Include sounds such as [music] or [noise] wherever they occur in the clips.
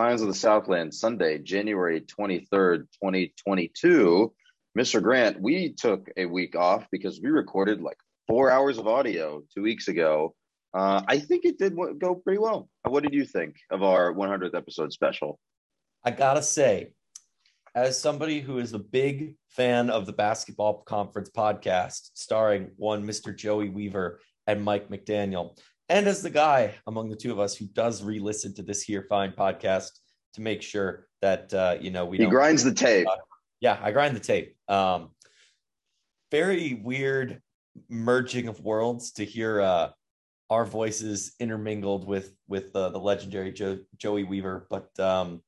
Signs of the Southland, Sunday, January 23rd, 2022. Mr. Grant, we took a week off because we recorded like four hours of audio two weeks ago. Uh, I think it did go pretty well. What did you think of our 100th episode special? I gotta say, as somebody who is a big fan of the Basketball Conference podcast, starring one Mr. Joey Weaver and Mike McDaniel, and as the guy among the two of us who does re-listen to this here fine podcast to make sure that uh, you know we he grinds the tape. Uh, yeah, I grind the tape. Um, very weird merging of worlds to hear uh, our voices intermingled with with uh, the legendary jo- Joey Weaver, but um,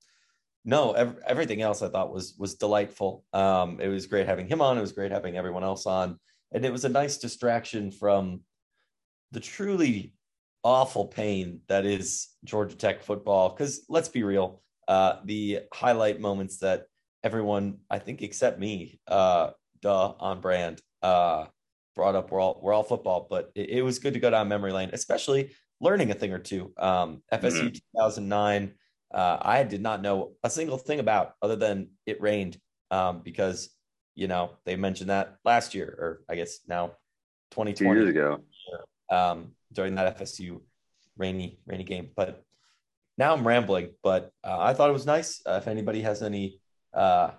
no, ev- everything else I thought was was delightful. Um, it was great having him on. It was great having everyone else on, and it was a nice distraction from the truly awful pain that is Georgia Tech football. Because let's be real, uh, the highlight moments that everyone, I think, except me, uh, duh, on brand, uh, brought up. We're all we're all football, but it, it, was good to go down memory lane, especially learning a thing or two. Um, FSU mm-hmm. 2009. Uh, I did not know a single thing about other than it rained um, because you know they mentioned that last year or I guess now 2020 Two years ago. Um, during that FSU rainy rainy game. But now I'm rambling. But uh, I thought it was nice. Uh, if anybody has any uh,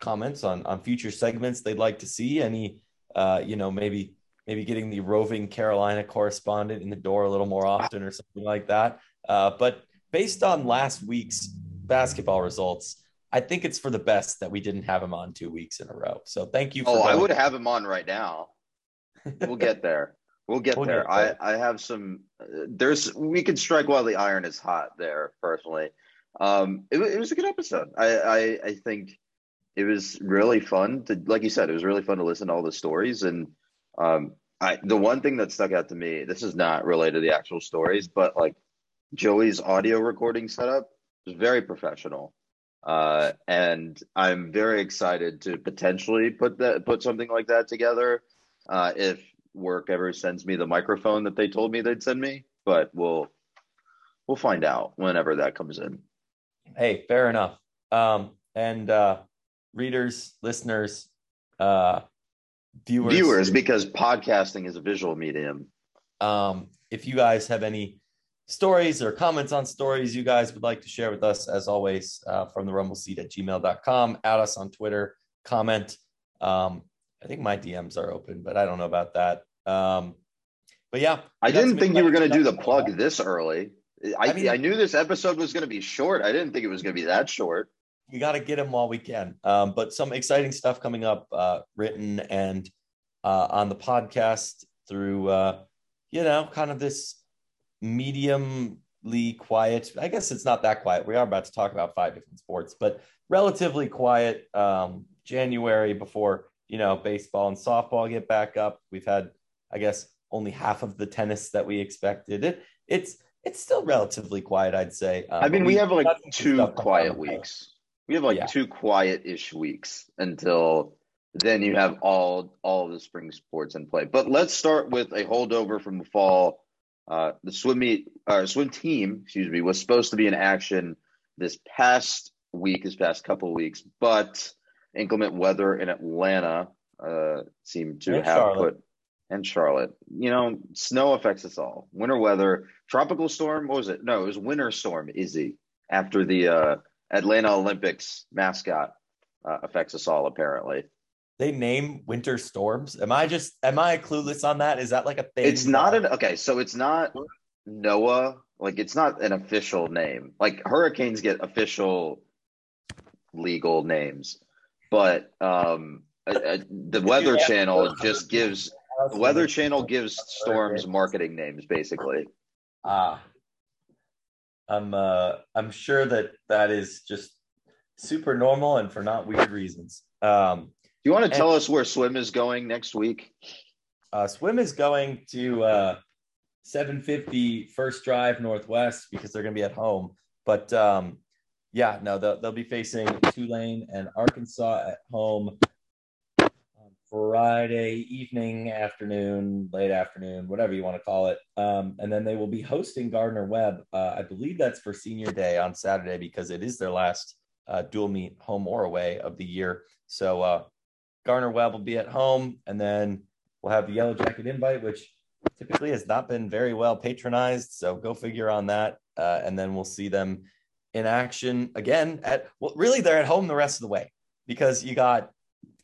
comments on on future segments they'd like to see, any uh, you know maybe maybe getting the roving Carolina correspondent in the door a little more often or something like that. Uh, but based on last week's basketball results. I think it's for the best that we didn't have him on two weeks in a row. So thank you. oh, going. I would have him on right now. We'll get there. We'll get we'll there. Get. I, I have some. Uh, there's we can strike while the iron is hot. There, personally, um, it, it was a good episode. I, I I think it was really fun to, like you said, it was really fun to listen to all the stories. And um, I the one thing that stuck out to me, this is not related to the actual stories, but like Joey's audio recording setup was very professional. Uh, and I'm very excited to potentially put that put something like that together. Uh, if work ever sends me the microphone that they told me they'd send me, but we'll we'll find out whenever that comes in. Hey, fair enough. Um, and uh, readers, listeners, uh, viewers, viewers, because podcasting is a visual medium. Um, if you guys have any stories or comments on stories you guys would like to share with us, as always, uh, from the rumble seat at gmail.com, add us on Twitter, comment. Um, I think my DMs are open, but I don't know about that. Um, but yeah, I didn't think you were going to do the plug this early. I, I, mean, I knew this episode was going to be short. I didn't think it was going to be that short. We got to get them while we can. Um, but some exciting stuff coming up, uh, written and uh, on the podcast through, uh, you know, kind of this mediumly quiet. I guess it's not that quiet. We are about to talk about five different sports, but relatively quiet um, January before you know, baseball and softball get back up. We've had, I guess, only half of the tennis that we expected. It it's it's still relatively quiet, I'd say. Um, I mean, we, we have like two quiet weeks. We have like yeah. two quiet-ish weeks until then. You have all all of the spring sports in play. But let's start with a holdover from the fall. Uh, the swim meet, uh, swim team, excuse me, was supposed to be in action this past week, this past couple of weeks, but inclement weather in Atlanta uh, seemed to and have Charlotte. put and Charlotte. You know, snow affects us all. Winter weather, tropical storm. What was it? No, it was winter storm. Izzy after the uh, Atlanta Olympics mascot uh, affects us all. Apparently, they name winter storms. Am I just am I clueless on that? Is that like a thing? It's not an okay. So it's not NOAA. Like it's not an official name. Like hurricanes get official legal names but um, the Weather Channel just gives the Weather Channel gives storms marketing names basically. Ah, I'm uh, I'm sure that that is just super normal and for not weird reasons. Um, Do you want to tell us where Swim is going next week? Uh, Swim is going to uh, 750 First Drive Northwest because they're going to be at home. But um, yeah, no, they'll, they'll be facing Tulane and Arkansas at home on Friday evening, afternoon, late afternoon, whatever you want to call it. Um, and then they will be hosting Gardner Webb. Uh, I believe that's for Senior Day on Saturday because it is their last uh, dual meet, home or away, of the year. So uh, Gardner Webb will be at home, and then we'll have the Yellow Jacket invite, which typically has not been very well patronized. So go figure on that. Uh, and then we'll see them in action again at well, really they're at home the rest of the way because you got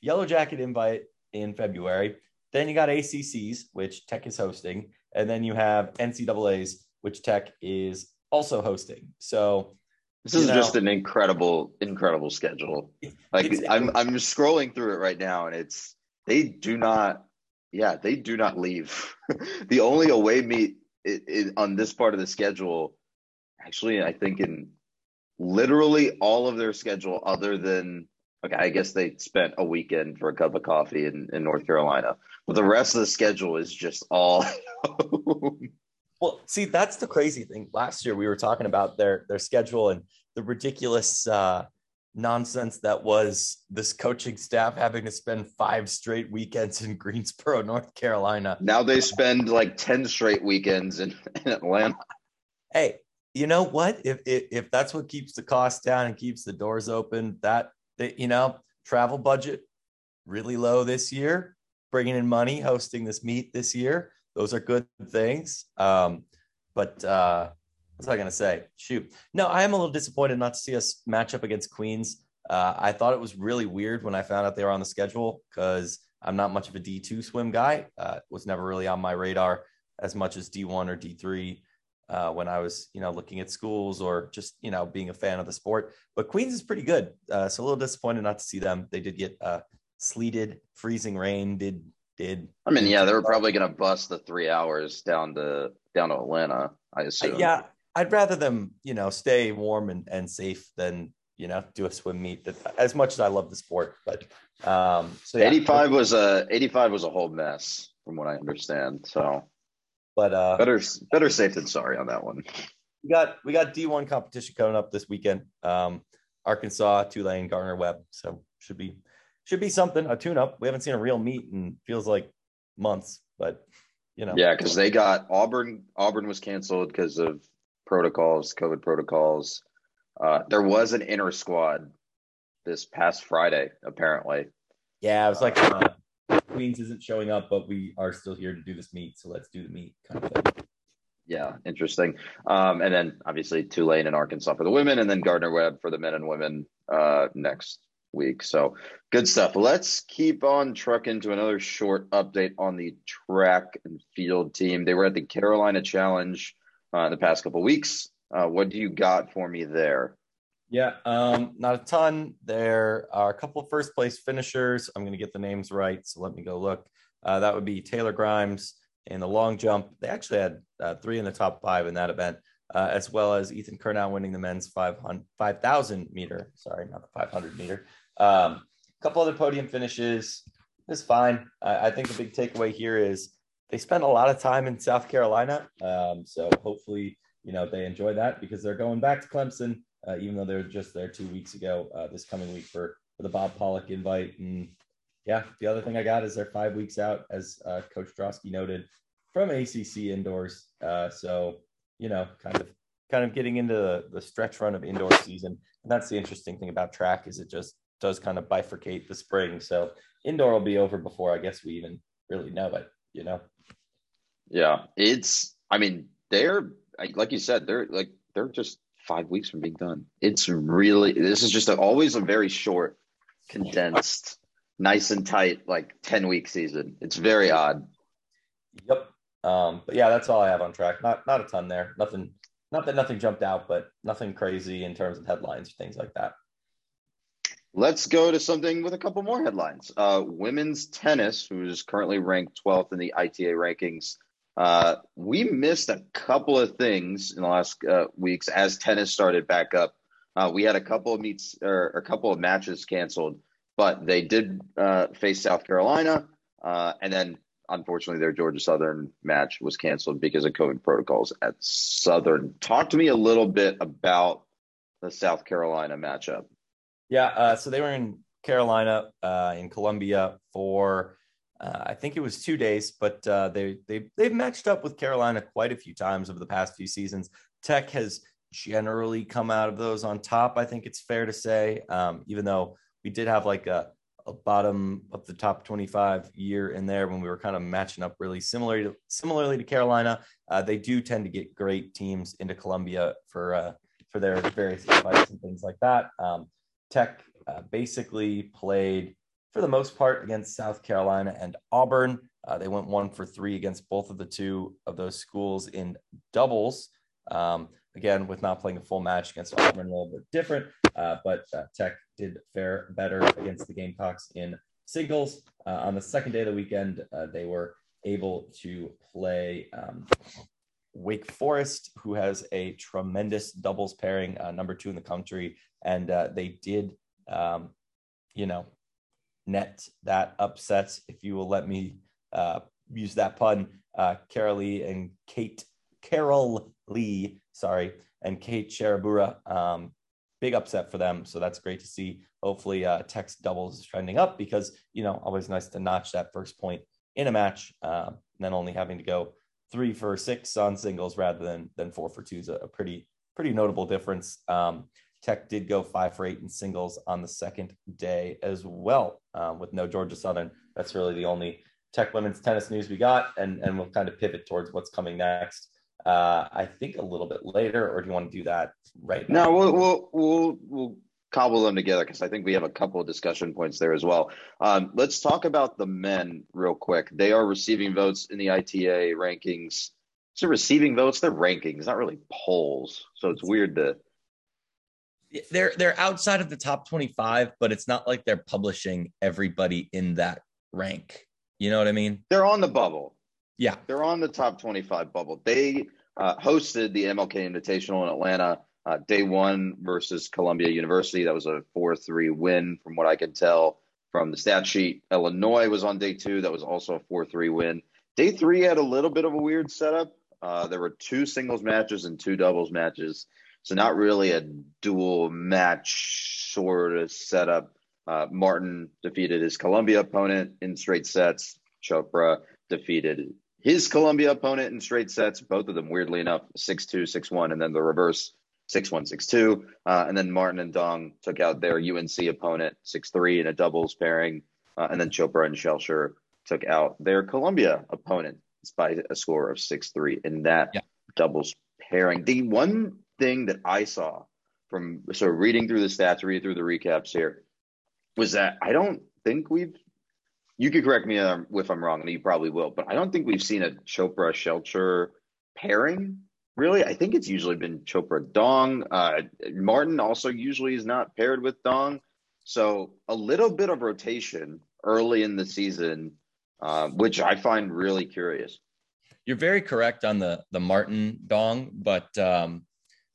Yellow Jacket invite in February, then you got ACCs, which Tech is hosting, and then you have NCAA's, which Tech is also hosting. So this is know, just an incredible, incredible schedule. Like I'm, I'm scrolling through it right now, and it's they do not, yeah, they do not leave. [laughs] the only away meet it, it, on this part of the schedule, actually, I think in literally all of their schedule, other than okay, I guess they spent a weekend for a cup of coffee in, in North Carolina, but the rest of the schedule is just all. [laughs] well, see, that's the crazy thing. Last year we were talking about their their schedule and the ridiculous uh, nonsense that was this coaching staff having to spend five straight weekends in [laughs] Greensboro, North Carolina. Now they spend like ten straight weekends in, in Atlanta. Hey, you know what? If, if if that's what keeps the cost down and keeps the doors open, that that you know travel budget really low this year, bringing in money, hosting this meet this year. Those are good things. Um, but uh, what's I going to say? Shoot, no, I am a little disappointed not to see us match up against Queens. Uh, I thought it was really weird when I found out they were on the schedule because I'm not much of a D2 swim guy. Uh, was never really on my radar as much as D1 or D3 uh, when I was, you know, looking at schools or just, you know, being a fan of the sport. But Queens is pretty good. Uh, so a little disappointed not to see them. They did get uh, sleeted, freezing rain. Did did. I mean, yeah, they were probably going to bust the three hours down to down to Atlanta. I assume. yeah, I'd rather them, you know, stay warm and, and safe than you know do a swim meet. As much as I love the sport, but um, so yeah. 85 was a 85 was a whole mess from what I understand. So but uh, better better safe than sorry on that one. We got we got D1 competition coming up this weekend. Um, Arkansas, Tulane, Gardner Webb. So should be should be something a tune up. We haven't seen a real meet in feels like months, but you know. Yeah, because they got Auburn. Auburn was canceled because of protocols, COVID protocols. Uh, there was an inner squad this past Friday, apparently. Yeah, it was like uh, Queens isn't showing up, but we are still here to do this meet, so let's do the meet kind of thing. Yeah, interesting. Um, and then obviously Tulane and Arkansas for the women, and then Gardner Webb for the men and women uh, next week. So good stuff. Let's keep on trucking to another short update on the track and field team. They were at the Carolina Challenge uh, the past couple weeks. Uh, what do you got for me there? Yeah, um, not a ton. There are a couple of first place finishers. I'm going to get the names right, so let me go look. Uh, that would be Taylor Grimes in the long jump. They actually had uh, three in the top five in that event, uh, as well as Ethan Curnow winning the men's 5,000 5, meter. Sorry, not the 500 meter. Um, a couple other podium finishes. It's fine. I, I, think the big takeaway here is they spent a lot of time in South Carolina. Um, so hopefully, you know, they enjoy that because they're going back to Clemson uh, even though they were just there two weeks ago. Uh, this coming week for for the Bob Pollock invite, and yeah, the other thing I got is they're five weeks out, as uh, Coach Drosky noted, from ACC indoors. Uh, so you know, kind of kind of getting into the, the stretch run of indoor season, and that's the interesting thing about track is it just does kind of bifurcate the spring. So indoor will be over before I guess we even really know it. You know. Yeah, it's. I mean, they're like you said, they're like they're just five weeks from being done. It's really this is just a, always a very short, condensed, nice and tight, like ten week season. It's very odd. Yep. Um, but yeah, that's all I have on track. Not not a ton there. Nothing. Not that nothing jumped out, but nothing crazy in terms of headlines or things like that. Let's go to something with a couple more headlines. Uh, women's tennis, who's currently ranked 12th in the ITA rankings, uh, we missed a couple of things in the last uh, weeks as tennis started back up. Uh, we had a couple of meets or a couple of matches canceled, but they did uh, face South Carolina, uh, and then unfortunately their Georgia Southern match was canceled because of COVID protocols at Southern. Talk to me a little bit about the South Carolina matchup. Yeah, so they were in Carolina in Columbia for uh, I think it was two days, but uh, they they they've matched up with Carolina quite a few times over the past few seasons. Tech has generally come out of those on top. I think it's fair to say, um, even though we did have like a, a, bottom of the top 25 year in there when we were kind of matching up really similarly to similarly to Carolina. Uh, they do tend to get great teams into Columbia for uh, for their various fights and things like that. Um, Tech uh, basically played for the most part against South Carolina and Auburn. Uh, they went one for three against both of the two of those schools in doubles. Um, again, with not playing a full match against Auburn, a little bit different, uh, but uh, Tech did fare better against the Gamecocks in singles. Uh, on the second day of the weekend, uh, they were able to play um, Wake Forest, who has a tremendous doubles pairing, uh, number two in the country, and they did, um, you know, net that upset, if you will let me uh, use that pun. Uh, Carol Lee and Kate Carol Lee, sorry, and Kate Sharabura. Um, big upset for them. So that's great to see. Hopefully, uh, doubles is trending up because, you know, always nice to notch that first point in a match, uh, and then only having to go three for six on singles rather than than four for two is a, a pretty pretty notable difference. Um, Tech did go five for eight in singles on the second day as well, um, with no Georgia Southern. That's really the only Tech women's tennis news we got, and and we'll kind of pivot towards what's coming next. Uh, I think a little bit later, or do you want to do that right now? No, we'll we'll we'll, we'll cobble them together because I think we have a couple of discussion points there as well. Um, let's talk about the men real quick. They are receiving votes in the ITA rankings. So receiving votes, they're rankings, not really polls. So it's weird to they're they're outside of the top 25 but it's not like they're publishing everybody in that rank. You know what i mean? They're on the bubble. Yeah. They're on the top 25 bubble. They uh, hosted the mlk invitational in atlanta uh, day one versus columbia university. That was a 4-3 win from what i can tell from the stat sheet. Illinois was on day two. That was also a 4-3 win. Day three had a little bit of a weird setup. Uh, there were two singles matches and two doubles matches so not really a dual match sort of setup. Uh, Martin defeated his Columbia opponent in straight sets. Chopra defeated his Columbia opponent in straight sets. Both of them, weirdly enough, 6 2, 6 1, and then the reverse 6 1, 6 2. Uh, and then Martin and Dong took out their UNC opponent 6 3 in a doubles pairing. Uh, and then Chopra and Shelcher took out their Columbia opponent by a score of 6 3 in that yeah. doubles pairing. The one thing that I saw from so reading through the stats, reading through the recaps here, was that I don't think we've. You could correct me if I'm wrong, and you probably will, but I don't think we've seen a Chopra Shelcher pairing. Really, I think it's usually been Chopra Dong. Uh, Martin also usually is not paired with Dong, so a little bit of rotation early in the season, uh, which I find really curious. You're very correct on the the Martin Dong, but um,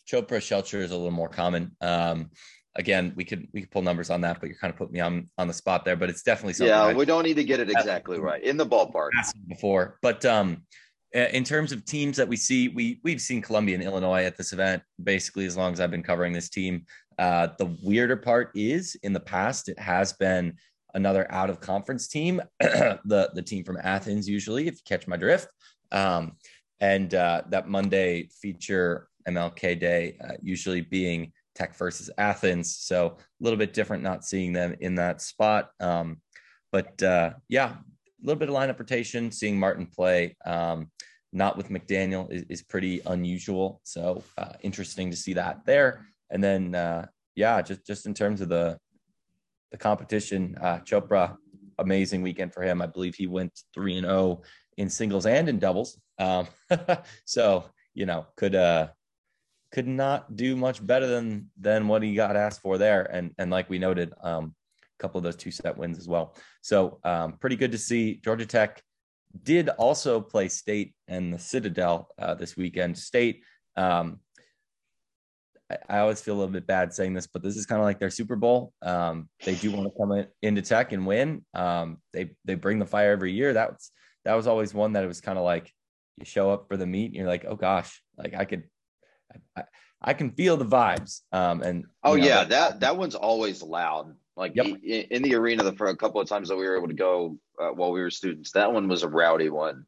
Chopra Shelcher is a little more common. Um, again, we could we could pull numbers on that, but you're kind of putting me on on the spot there. But it's definitely something. Yeah, I, we don't need to get it exactly right in the ballpark. Before, but um, in terms of teams that we see, we we've seen Columbia and Illinois at this event basically as long as I've been covering this team. Uh, the weirder part is in the past it has been another out of conference team, [clears throat] the the team from Athens usually, if you catch my drift. Um, and uh, that Monday feature MLK Day, uh, usually being Tech versus Athens. So a little bit different not seeing them in that spot. Um, but uh, yeah, a little bit of lineup rotation, seeing Martin play. Um, not with McDaniel is, is pretty unusual. So uh, interesting to see that there. And then uh, yeah, just just in terms of the the competition, uh, Chopra, amazing weekend for him. I believe he went three and zero oh in singles and in doubles. Um, [laughs] so you know could uh could not do much better than than what he got asked for there. And and like we noted, um, a couple of those two set wins as well. So um, pretty good to see. Georgia Tech did also play State and the Citadel uh, this weekend. State. Um, I, always feel a little bit bad saying this, but this is kind of like their Super Bowl. Um, they do want to come in, into Tech and win. Um, they they bring the fire every year. That was that was always one that it was kind of like you show up for the meet and you're like, oh gosh, like I could I, I can feel the vibes. Um, and oh know, yeah, that that one's always loud. Like yep. in the arena, the, for a couple of times that we were able to go uh, while we were students, that one was a rowdy one.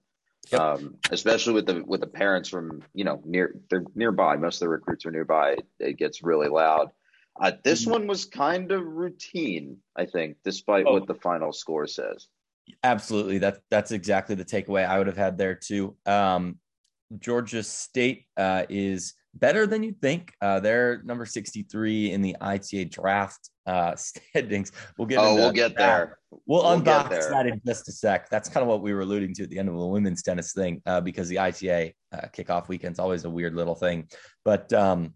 Yep. Um, especially with the with the parents from you know near they're nearby. Most of the recruits are nearby. It gets really loud. Uh, this mm-hmm. one was kind of routine, I think, despite oh. what the final score says. Absolutely, that that's exactly the takeaway I would have had there too. Um, Georgia State uh, is better than you think. Uh, they're number 63 in the ITA draft uh, [laughs] standings. We'll get. Oh, we'll get there. We'll, we'll unbox there. that in just a sec. That's kind of what we were alluding to at the end of the women's tennis thing, uh, because the ITA uh, kickoff weekend's always a weird little thing. But um,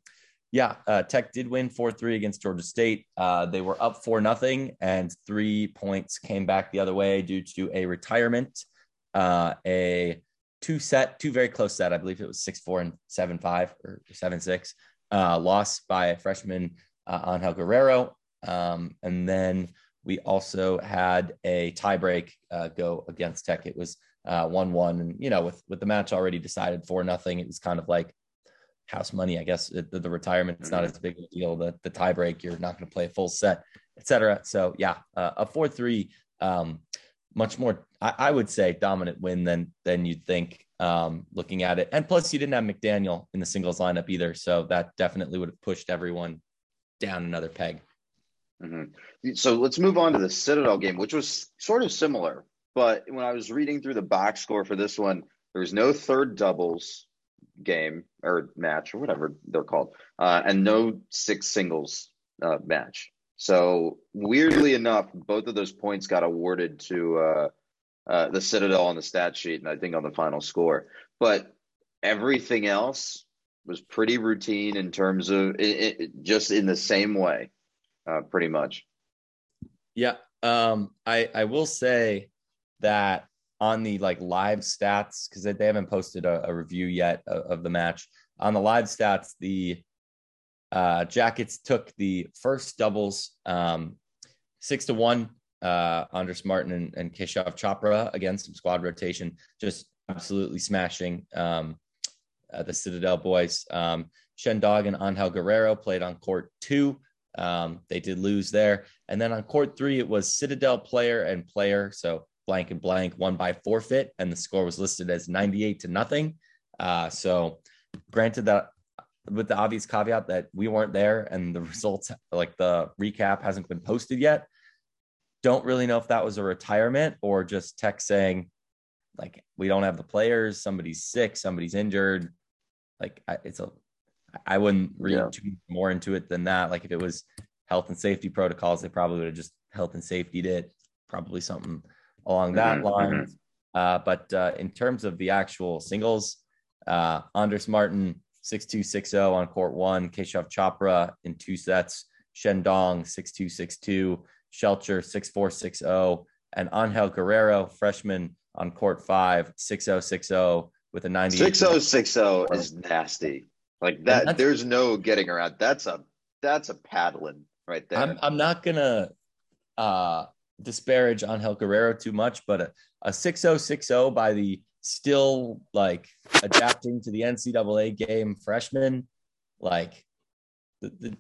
yeah, uh, Tech did win four three against Georgia State. Uh, they were up four nothing, and three points came back the other way due to a retirement, uh, a two set, two very close set. I believe it was six four and seven five or seven six. Uh, lost by a freshman uh, Angel Guerrero, um, and then we also had a tiebreak uh, go against Tech. It was uh, one one, and you know, with with the match already decided for nothing, it was kind of like house money. I guess the, the retirement is not mm-hmm. as big of a deal. The the tiebreak, you're not going to play a full set, etc. So yeah, uh, a four three. Um, much more, I, I, would say, dominant win than than you'd think. Um, looking at it, and plus you didn't have McDaniel in the singles lineup either, so that definitely would have pushed everyone down another peg. Mm-hmm. So let's move on to the Citadel game, which was sort of similar. But when I was reading through the box score for this one, there was no third doubles game or match or whatever they're called, uh, and no six singles uh, match. So weirdly enough, both of those points got awarded to uh, uh, the Citadel on the stat sheet, and I think on the final score. But everything else was pretty routine in terms of it, it, just in the same way, uh, pretty much. Yeah, um, I I will say that on the like live stats because they haven't posted a, a review yet of, of, the match on the live stats the uh, Jackets took the first doubles um, six to one. Uh, Andres Martin and, and Chopra again, some squad rotation, just absolutely smashing um, uh, the Citadel boys. Um, Shen Dong and Angel Guerrero played on court two. Um, they did lose there. And then on court three, it was Citadel player and player. So blank and blank won by forfeit, and the score was listed as 98 to nothing. Uh, so, granted that with the obvious caveat that we weren't there and the results, like the recap, hasn't been posted yet. Don't really know if that was a retirement or just tech saying, like, we don't have the players, somebody's sick, somebody's injured. Like, it's a, I wouldn't read yeah. more into it than that. Like, if it was health and safety protocols, they probably would have just health and safety it. Probably something along that mm-hmm, line. Mm-hmm. Uh, but uh, in terms of the actual singles, uh, Andres Martin 6260 on court one, Keshav Chopra in two sets, Shendong 6262, Shelcher 6460, and Angel Guerrero, freshman on court five, 6060 with a 90. 6060 is nasty. Like that, there's no getting around. That's a that's a paddling right there. I'm, I'm not gonna uh disparage Angel Guerrero too much, but a, a 6060 by the still like adapting to the NCAA game freshman, like the, the,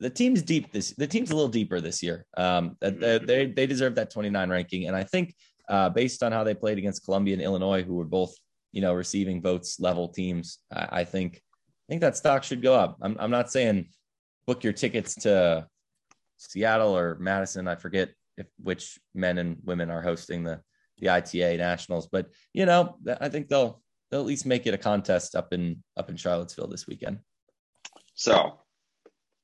the team's deep this the team's a little deeper this year. Um, mm-hmm. they they deserve that 29 ranking, and I think uh, based on how they played against Columbia and Illinois, who were both you know receiving votes level teams, I, I think I think that stock should go up. I'm I'm not saying book your tickets to Seattle or Madison. I forget if which men and women are hosting the the ITA nationals. But you know, I think they'll they'll at least make it a contest up in up in Charlottesville this weekend. So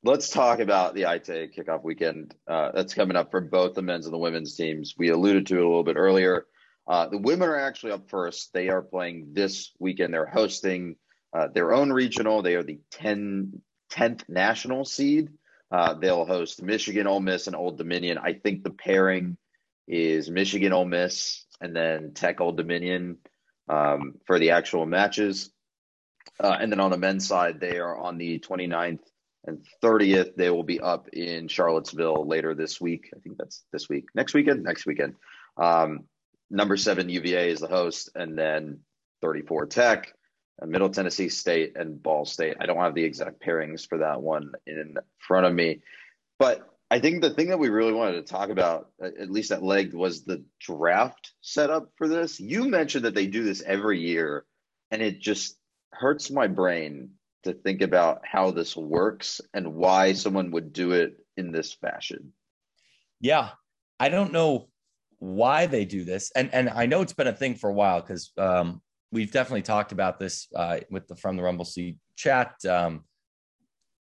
let's talk about the ITA kickoff weekend uh, that's coming up for both the men's and the women's teams. We alluded to it a little bit earlier. Uh, the women are actually up first. They are playing this weekend. They're hosting uh, their own regional. They are the 10, 10th national seed. Uh, they'll host Michigan, Ole Miss, and Old Dominion. I think the pairing is Michigan, Ole Miss, and then Tech, Old Dominion um, for the actual matches. Uh, and then on the men's side, they are on the 29th and 30th. They will be up in Charlottesville later this week. I think that's this week. Next weekend? Next weekend. Um, number seven, UVA is the host, and then 34 Tech. Middle Tennessee State and Ball State. I don't have the exact pairings for that one in front of me, but I think the thing that we really wanted to talk about, at least at leg, was the draft setup for this. You mentioned that they do this every year, and it just hurts my brain to think about how this works and why someone would do it in this fashion. Yeah, I don't know why they do this, and and I know it's been a thing for a while because um, we've definitely talked about this uh, with the from the Rumble Seat chat. Um,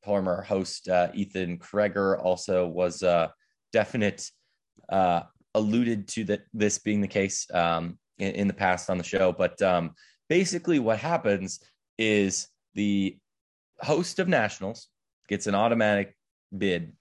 former host uh, Ethan Kreger also was uh, definite uh, alluded to that this being the case um, in, in, the past on the show. But um, basically, what happens is the host of nationals gets an automatic bid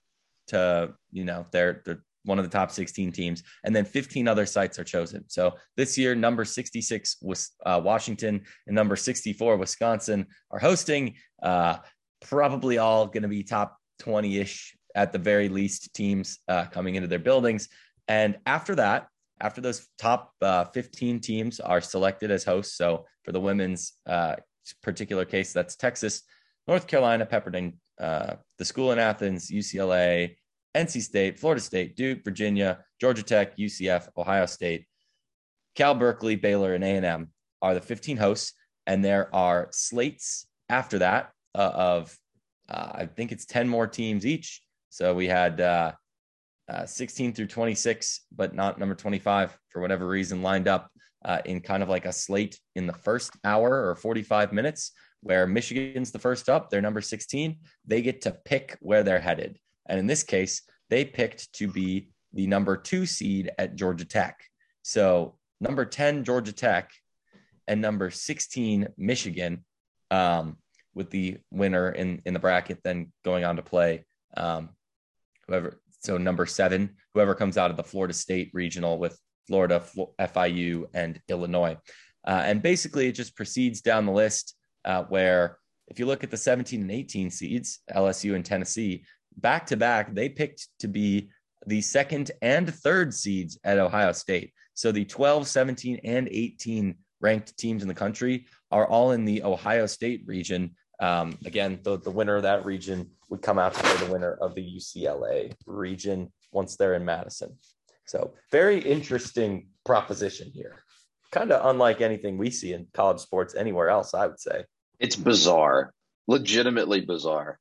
to you know they're they're one of the top 16 teams and then 15 other sites are chosen so this year number 66 was uh, washington and number 64 wisconsin are hosting uh, probably all going to be top 20-ish at the very least teams uh, coming into their buildings. And after that after those top uh, 15 teams are selected as hosts so for the women's uh, particular case that's texas north carolina pepperdine uh, the school in athens ucla nc state florida state duke virginia georgia tech ucf ohio state cal berkeley baylor and a&m are the 15 hosts and there are slates after that uh, of uh, I think it's 10 more teams each. So we had uh, uh, 16 through 26, but not number 25 for whatever reason lined up uh, in kind of like a slate in the first hour or 45 minutes, where Michigan's the first up, they're number 16. They get to pick where they're headed. And in this case, they picked to be the number two seed at Georgia Tech. So number 10, Georgia Tech, and number 16, Michigan. Um, with the winner in in the bracket then going on to play um, whoever so number seven whoever comes out of the florida state regional with florida fiu and illinois. Uh, and basically it just proceeds down the list uh, where if you look at the 17 and 18 seeds lsu and tennessee back to back they picked to be the second and third seeds at ohio state. So the 12 17 and 18 ranked teams in the country are all in the ohio state region um, again, the, the winner of that region would come out to play the winner of the UCLA region once they're in Madison. So, very interesting proposition here. Kind of unlike anything we see in college sports anywhere else, I would say. It's bizarre, legitimately bizarre,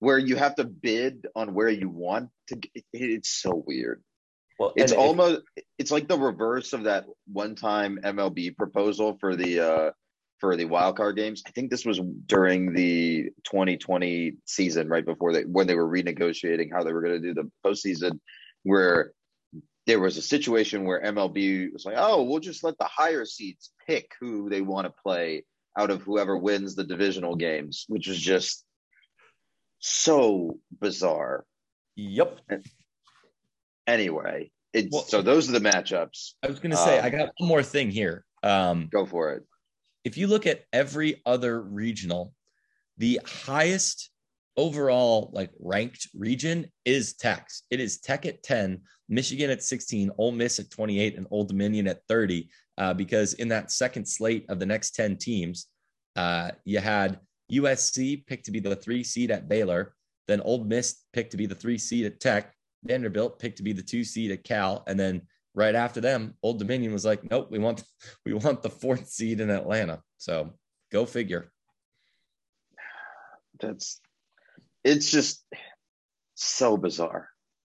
where you have to bid on where you want to. It's so weird. Well, it's almost it's like the reverse of that one time MLB proposal for the uh, for the wild card games. I think this was during the 2020 season, right before they when they were renegotiating how they were going to do the postseason, where there was a situation where MLB was like, "Oh, we'll just let the higher seeds pick who they want to play out of whoever wins the divisional games," which is just so bizarre. Yep. Anyway, it's well, so those are the matchups. I was going to say um, I got one more thing here. Um, go for it if you look at every other regional, the highest overall like ranked region is Tech. It is Tech at 10, Michigan at 16, Ole Miss at 28, and Old Dominion at 30. Uh, because in that second slate of the next 10 teams, uh, you had USC picked to be the three seed at Baylor, then Old Miss picked to be the three seed at Tech, Vanderbilt picked to be the two seed at Cal, and then right after them, Old Dominion was like, nope, we want [laughs] we want the fourth seed in Atlanta. So go figure. That's it's just so bizarre.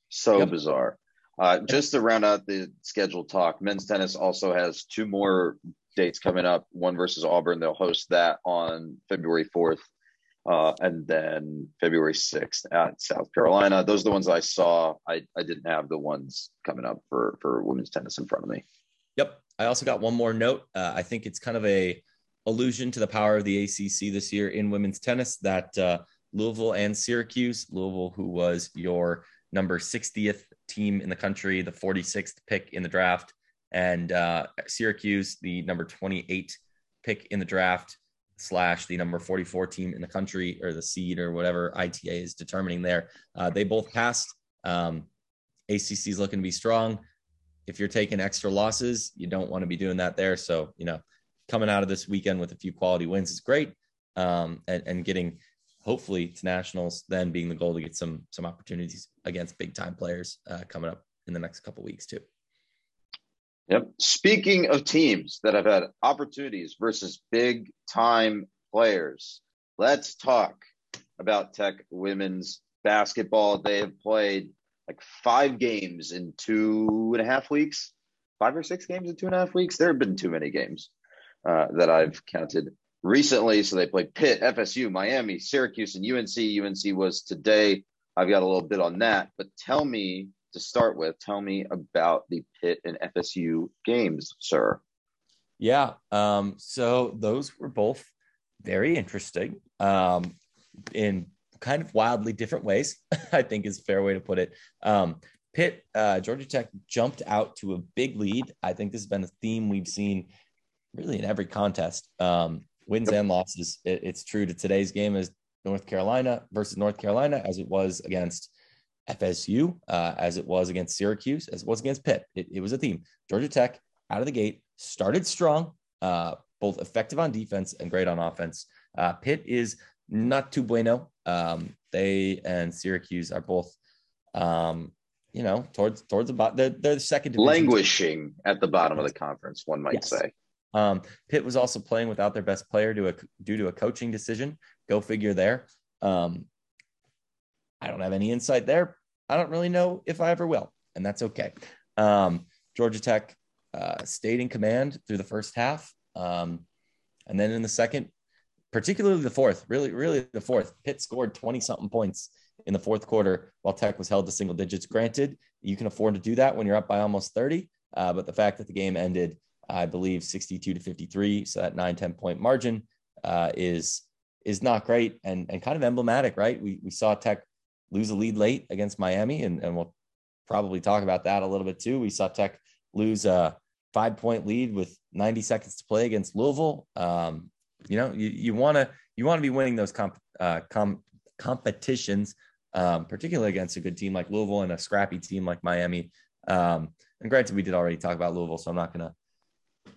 So yep. bizarre. Uh, just to round out the scheduled talk, men's tennis also has two more dates coming up. One versus Auburn. They'll host that on February 4th. Uh, and then February 6th at South Carolina. Those are the ones I saw. I, I didn't have the ones coming up for, for women's tennis in front of me. Yep. I also got one more note. Uh, I think it's kind of a allusion to the power of the ACC this year in women's tennis that uh, Louisville and Syracuse, Louisville, who was your number 60th team in the country, the 46th pick in the draft, and uh, Syracuse, the number 28 pick in the draft, slash the number 44 team in the country or the seed or whatever ITA is determining there. Uh, they both passed. Um, ACC is looking to be strong. If you're taking extra losses, you don't want to be doing that there. So, you know, coming out of this weekend with a few quality wins is great. Um, and, and getting hopefully to nationals, then being the goal to get some some opportunities against big time players uh, coming up in the next couple weeks too. Yep. Speaking of teams that have had opportunities versus big time players, let's talk about Tech women's basketball. They have played like five games in two and a half weeks, five or six games in two and a half weeks. There have been too many games uh, that I've counted recently. So they played Pitt, FSU, Miami, Syracuse, and UNC. UNC was today. I've got a little bit on that, but tell me to start with, tell me about the Pitt and FSU games, sir. Yeah. Um, so those were both very interesting um, in kind of wildly different ways, [laughs] I think is a fair way to put it. Um, Pitt, uh, Georgia Tech jumped out to a big lead. I think this has been a theme we've seen really in every contest. Um, wins and losses. It, it's true to today's game as North Carolina versus North Carolina, as it was against FSU, uh, as it was against Syracuse, as it was against Pitt. It, it, was a theme. Georgia Tech out of the gate started strong, uh, both effective on defense and great on offense. Uh, Pitt is not too bueno. Um, they and Syracuse are both, um, you know, towards towards the bottom. They're, they're the second languishing at the bottom of the conference. One might yes. say. Um, Pitt was also playing without their best player due, a, due to a coaching decision. Go figure there. Um, I don't have any insight there. I don't really know if I ever will, and that's okay. Um, Georgia Tech uh, stayed in command through the first half, um, and then in the second, particularly the fourth, really, really the fourth, Pitt scored twenty something points in the fourth quarter while Tech was held to single digits. Granted, you can afford to do that when you're up by almost thirty, uh, but the fact that the game ended, I believe, sixty-two to fifty-three, so that nine ten point margin uh, is is not great and and kind of emblematic, right? We we saw Tech lose a lead late against Miami, and, and we'll probably talk about that a little bit too. We saw Tech lose a five point lead with 90 seconds to play against Louisville. Um, you know, you, want to you want to be winning those comp, uh, com, competitions, um, particularly against a good team like Louisville and a scrappy team like Miami. Um, and granted, we did already talk about Louisville, so I'm not going to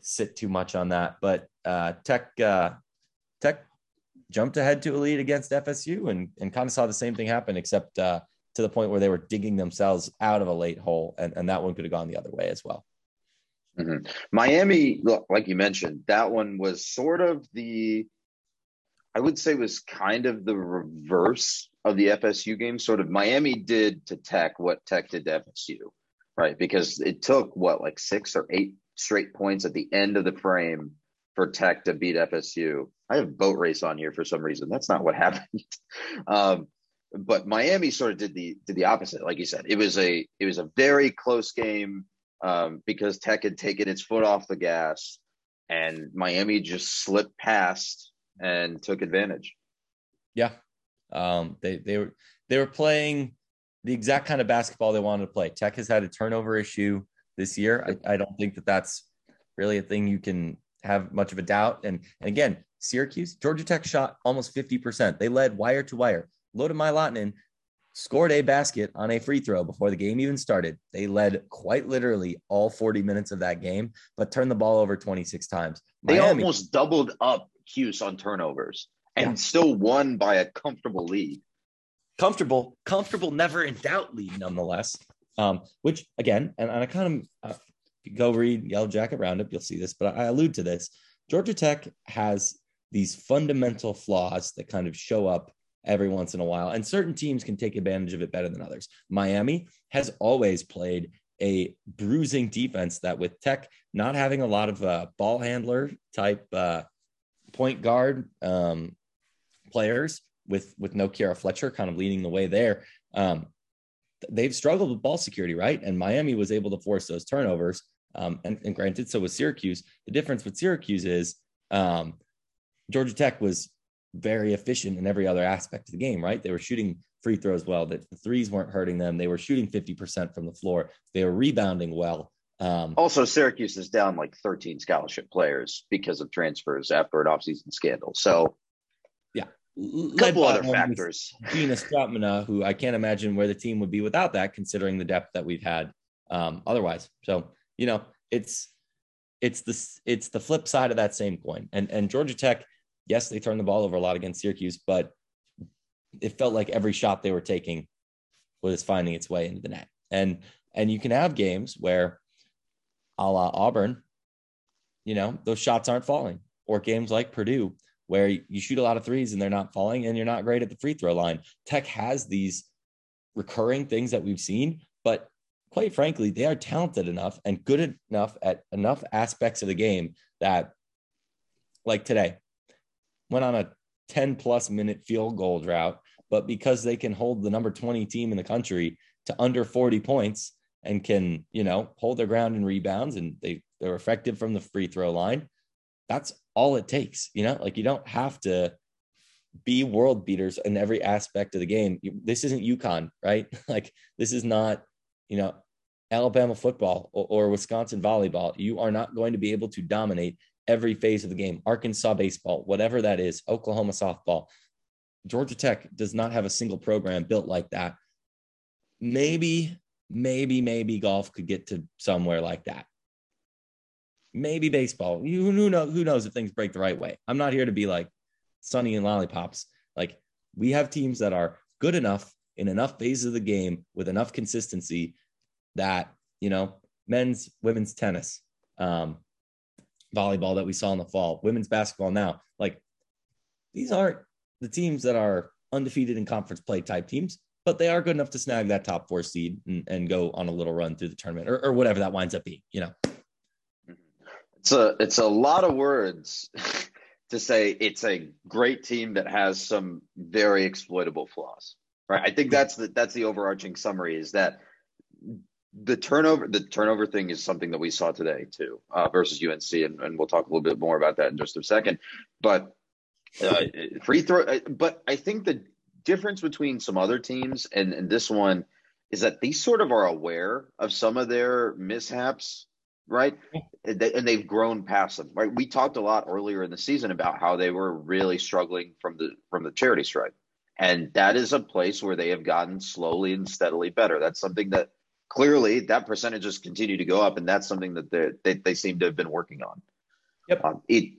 sit too much on that. But uh, Tech uh, jumped ahead to a lead against FSU and, and kind of saw the same thing happen, except uh, to the point where they were digging themselves out of a late hole. And, and that one could have gone the other way as well. Mm-hmm. Miami, like you mentioned, that one was sort of the, I would say, was kind of the reverse of the FSU game. Sort of Miami did to Tech what Tech did to FSU, right? Because it took what, like six or eight straight points at the end of the frame for Tech to beat FSU. I have boat race on here for some reason. That's not what [laughs] happened. um, but Miami sort of did the did the opposite. Like you said, it was a it was a very close game um, because Tech had taken its foot off the gas, and Miami just slipped past and took advantage. Yeah, um, they they were they were playing the exact kind of basketball they wanted to play. Tech has had a turnover issue this year. I, I don't think that that's really a thing you can have much of a doubt. And, and again, Syracuse, Georgia Tech shot almost 50%. They led wire to wire. Lotta Lahtinen scored a basket on a free throw before the game even started. They led quite literally all 40 minutes of that game, but turned the ball over 26 times. They almost doubled up Cuse on turnovers and yeah. still won by a comfortable lead. Comfortable, comfortable, never in doubt lead, nonetheless. Um, which again, and, and I kind of uh, go read Yellow Jacket Roundup, you'll see this, but I allude to this. Georgia Tech has these fundamental flaws that kind of show up every once in a while, and certain teams can take advantage of it better than others. Miami has always played a bruising defense that, with Tech not having a lot of uh, ball handler type uh, point guard um, players, with with no Kierra Fletcher kind of leading the way there. Um, they've struggled with ball security, right? And Miami was able to force those turnovers. Um, and, and, granted, so was Syracuse. The difference with Syracuse is um, Georgia Tech was very efficient in every other aspect of the game, right? They were shooting free throws well, that the threes weren't hurting them. They were shooting 50% from the floor. They were rebounding well. Um, also, Syracuse is down like 13 scholarship players because of transfers after an offseason scandal. So a couple other factors. Digna Strautmane, who I can't imagine where the team would be without that, considering the depth that we've had um, otherwise. So you know, it's it's the it's the flip side of that same coin. And and Georgia Tech, yes, they turned the ball over a lot against Syracuse, but it felt like every shot they were taking was finding its way into the net. And and you can have games where a la Auburn, you know, those shots aren't falling, or games like Purdue, where you shoot a lot of threes and they're not falling and you're not great at the free throw line. Tech has these recurring things that we've seen, but quite frankly, they are talented enough and good enough at enough aspects of the game that, like today, went on a 10 plus minute field goal drought, but because they can hold the number 20 team in the country to under 40 points and can, you know, hold their ground in rebounds and they, they're effective from the free throw line. That's all it takes, you know, like you don't have to be world beaters in every aspect of the game. This isn't UConn, right? [laughs] like this is not, you know, Alabama football or, or, Wisconsin volleyball. You are not going to be able to dominate every phase of the game. Arkansas baseball, whatever that is, Oklahoma softball. Georgia Tech does not have a single program built like that. Maybe, maybe, maybe golf could get to somewhere like that. Maybe baseball. You who knows who knows if things break the right way. I'm not here to be like sunny and lollipops. Like we have teams that are good enough in enough phases of the game with enough consistency that you know men's women's tennis um, volleyball that we saw in the fall. Women's basketball now. Like these aren't the teams that are undefeated in conference play type teams but they are good enough to snag that top four seed and, and go on a little run through the tournament or, or whatever that winds up being you know? It's a it's a lot of words [laughs] to say it's a great team that has some very exploitable flaws right? I think that's the that's the overarching summary is that the turnover the turnover thing is something that we saw today too uh, versus UNC and, and, we'll talk a little bit more about that in just a second. But uh, free throw uh, but I think the difference between some other teams and, and this one is that they sort of are aware of some of their mishaps right? And, they, they've grown past them right? We talked a lot earlier in the season about how they were really struggling from the from the charity stripe. And that is a place where they have gotten slowly and steadily better. That's something that clearly that percentage has continued to go up, and that's something that they they seem to have been working on. Yep. Um, it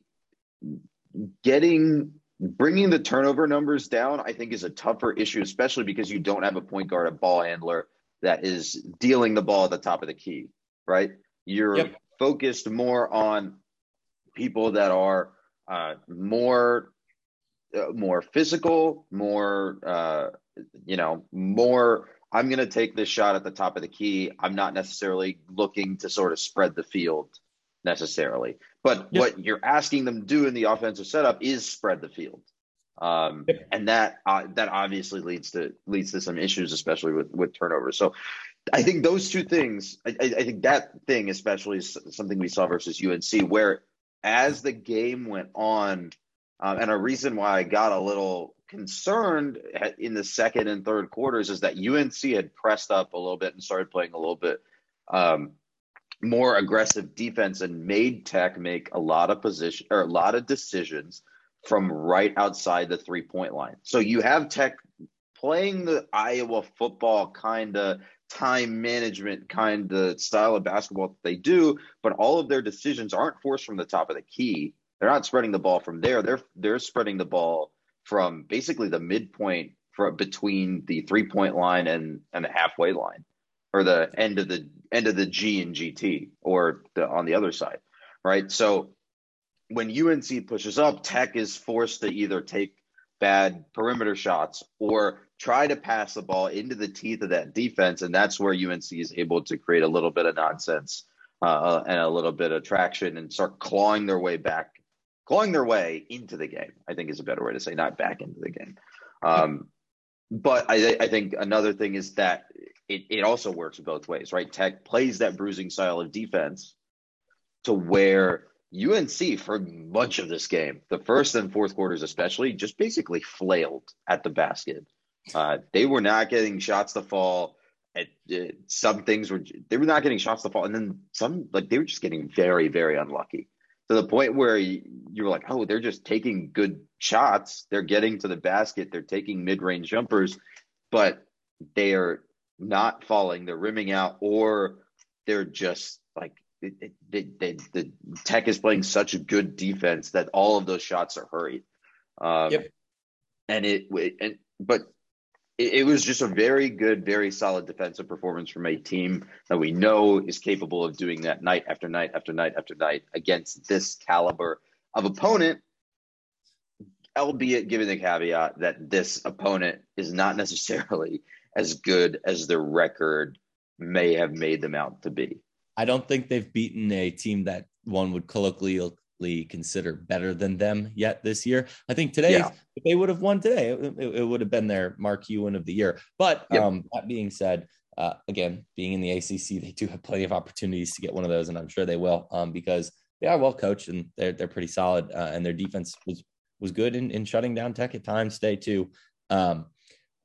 getting bringing the turnover numbers down, I think, is a tougher issue, especially because you don't have a point guard, a ball handler that is dealing the ball at the top of the key, right? You're yep. focused more on people that are uh, more uh, more physical, more uh, you know, more I'm going to take this shot at the top of the key. I'm not necessarily looking to sort of spread the field necessarily. But yep. what you're asking them to do in the offensive setup is spread the field. Um, yep. and that uh, that obviously leads to leads to some issues, especially with with turnovers. So I think those two things, I, I think that thing especially is something we saw versus UNC, where as the game went on, um, and a reason why I got a little concerned in the second and third quarters is that UNC had pressed up a little bit and started playing a little bit um, more aggressive defense and made Tech make a lot of position or a lot of decisions from right outside the three point line. So you have Tech playing the Iowa football kind of time management kind of style of basketball that they do, but all of their decisions aren't forced from the top of the key. They're not spreading the ball from there. They're they're spreading the ball from basically the midpoint for between the three point line and and the halfway line or the end of the end of the G and GT or the on the other side, right? So when UNC pushes up, Tech is forced to either take bad perimeter shots or try to pass the ball into the teeth of that defense, and that's where UNC is able to create a little bit of nonsense uh, and a little bit of traction and start clawing their way back clawing their way into the game. I think is a better way to say, not back into the game. Um, but I, I, think another thing is that it, it also works both ways, right? Tech plays that bruising style of defense to where UNC for much of this game, the first and fourth quarters especially, just basically flailed at the basket. Uh, they were not getting shots to fall. At, uh, some things were they were not getting shots to fall, and then some like they were just getting very very unlucky to the point where you, you're like, oh, they're just taking good shots. They're getting to the basket. They're taking mid range jumpers, but they are not falling. They're rimming out, or they're just like it, it, they, the Tech is playing such a good defense that all of those shots are hurried. Um, yep. And it and but it, was just a very good, very solid defensive performance from a team that we know is capable of doing that night after night after night after night against this caliber of opponent. Albeit given the caveat that this opponent is not necessarily as good as their record may have made them out to be. I don't think they've beaten a team that one would colloquially consider better than them yet this year. I think today, yeah. if they would have won today, it, it, would have been their Mark Ewan of the year. But yep. um, that being said, uh, again, being in the ACC, they do have plenty of opportunities to get one of those, and I'm sure they will um, because they are well coached and they're they're pretty solid, uh, and their defense was was good in, in shutting down Tech at times. Stay too. Um,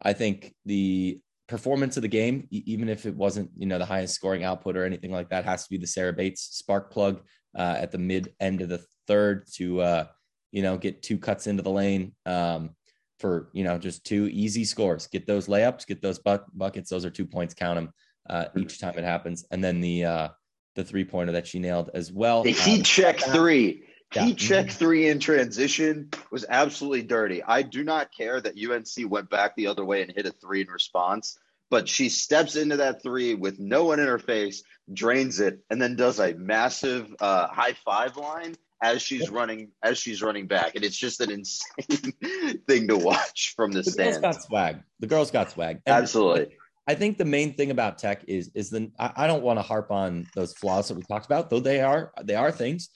I think the performance of the game, even if it wasn't you know the highest scoring output or anything like that, has to be the Sarah Bates spark plug uh, at the mid end of the third to uh, you know get two cuts into the lane um, for you know just two easy scores. Get those layups, get those buck- buckets. Those are two points. Count them uh, each time it happens, and then the uh, the three pointer that she nailed as well. The heat um, check three. Yeah. Heat check three in transition was absolutely dirty. I do not care that UNC went back the other way and hit a three in response but she steps into that three with no one in her face, drains it, and then does a massive uh, high five line as she's running as she's running back, and it's just an insane [laughs] thing to watch from the, the stands. Girls got swag. The girls got swag. And Absolutely. I think the main thing about tech is is the I, I don't want to harp on those flaws that we talked about, though they are they are things.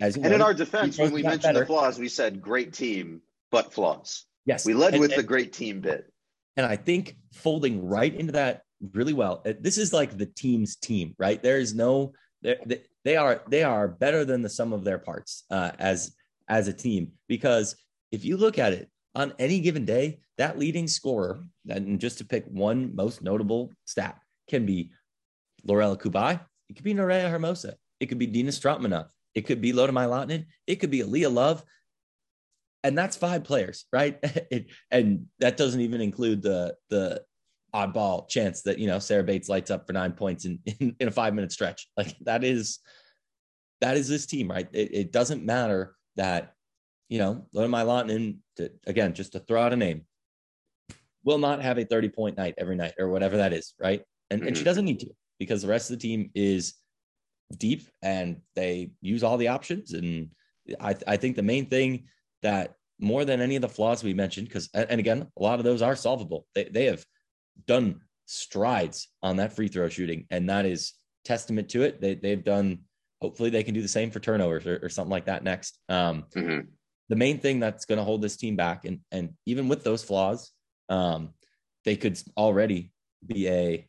As and know, in our defense, when we mentioned better. the flaws, we said great team, but flaws. Yes, we led and, with and, the great team bit. And I think folding right into that really well. Uh, this is like the team's team, right? There is no they, are they are better than the sum of their parts uh, as as a team because if you look at it on any given day, that leading scorer, and just to pick one most notable stat, can be Lorela Cubaj, it could be Nerea Hermosa, it could be Digna Strautmane, it could be Lotta Lahtinen, it could be Eylia Love, and that's five players, right? [laughs] it, and that doesn't even include the the oddball chance that you know Sarah Bates lights up for nine points in [laughs] in, in a five minute stretch. Like that is that is this team, right? It, it doesn't matter that you know Lahtinen to again just to throw out a name will not have a 30 point night every night or whatever that is, right? And, and she mm-hmm. doesn't need to because the rest of the team is deep and they use all the options. And I, I think the main thing that more than any of the flaws we mentioned, because and again, a lot of those are solvable. They they have done strides on that free throw shooting, and that is testament to it. They they've done. Hopefully, they can do the same for turnovers or, or something like that next. Um, mm-hmm. The main thing that's going to hold this team back, and and even with those flaws, um, they could already be a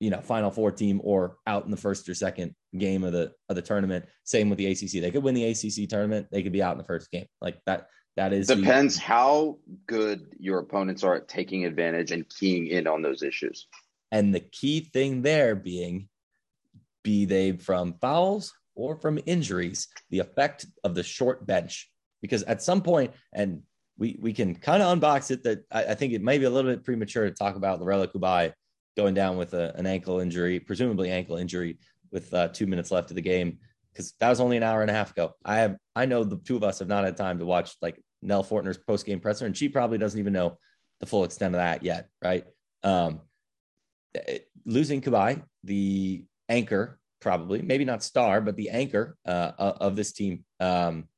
you know final four team or out in the first or second game of the of the tournament same with the acc they could win the acc tournament they could be out in the first game like that that is depends the, how good your opponents are at taking advantage and keying in on those issues. And the key thing there being, be they from fouls or from injuries, the effect of the short bench. Because at some point, and we we can kind of unbox it that I, I, think it may be a little bit premature to talk about Lorela Cubaj going down with a, an ankle injury, presumably ankle injury, with uh, two minutes left of the game because that was only an hour and a half ago. I have I know the two of us have not had time to watch like Nell Fortner's post game presser, and she probably doesn't even know the full extent of that yet, right? Um, losing Cubaj, the anchor, probably maybe not star, but the anchor uh, of this team um,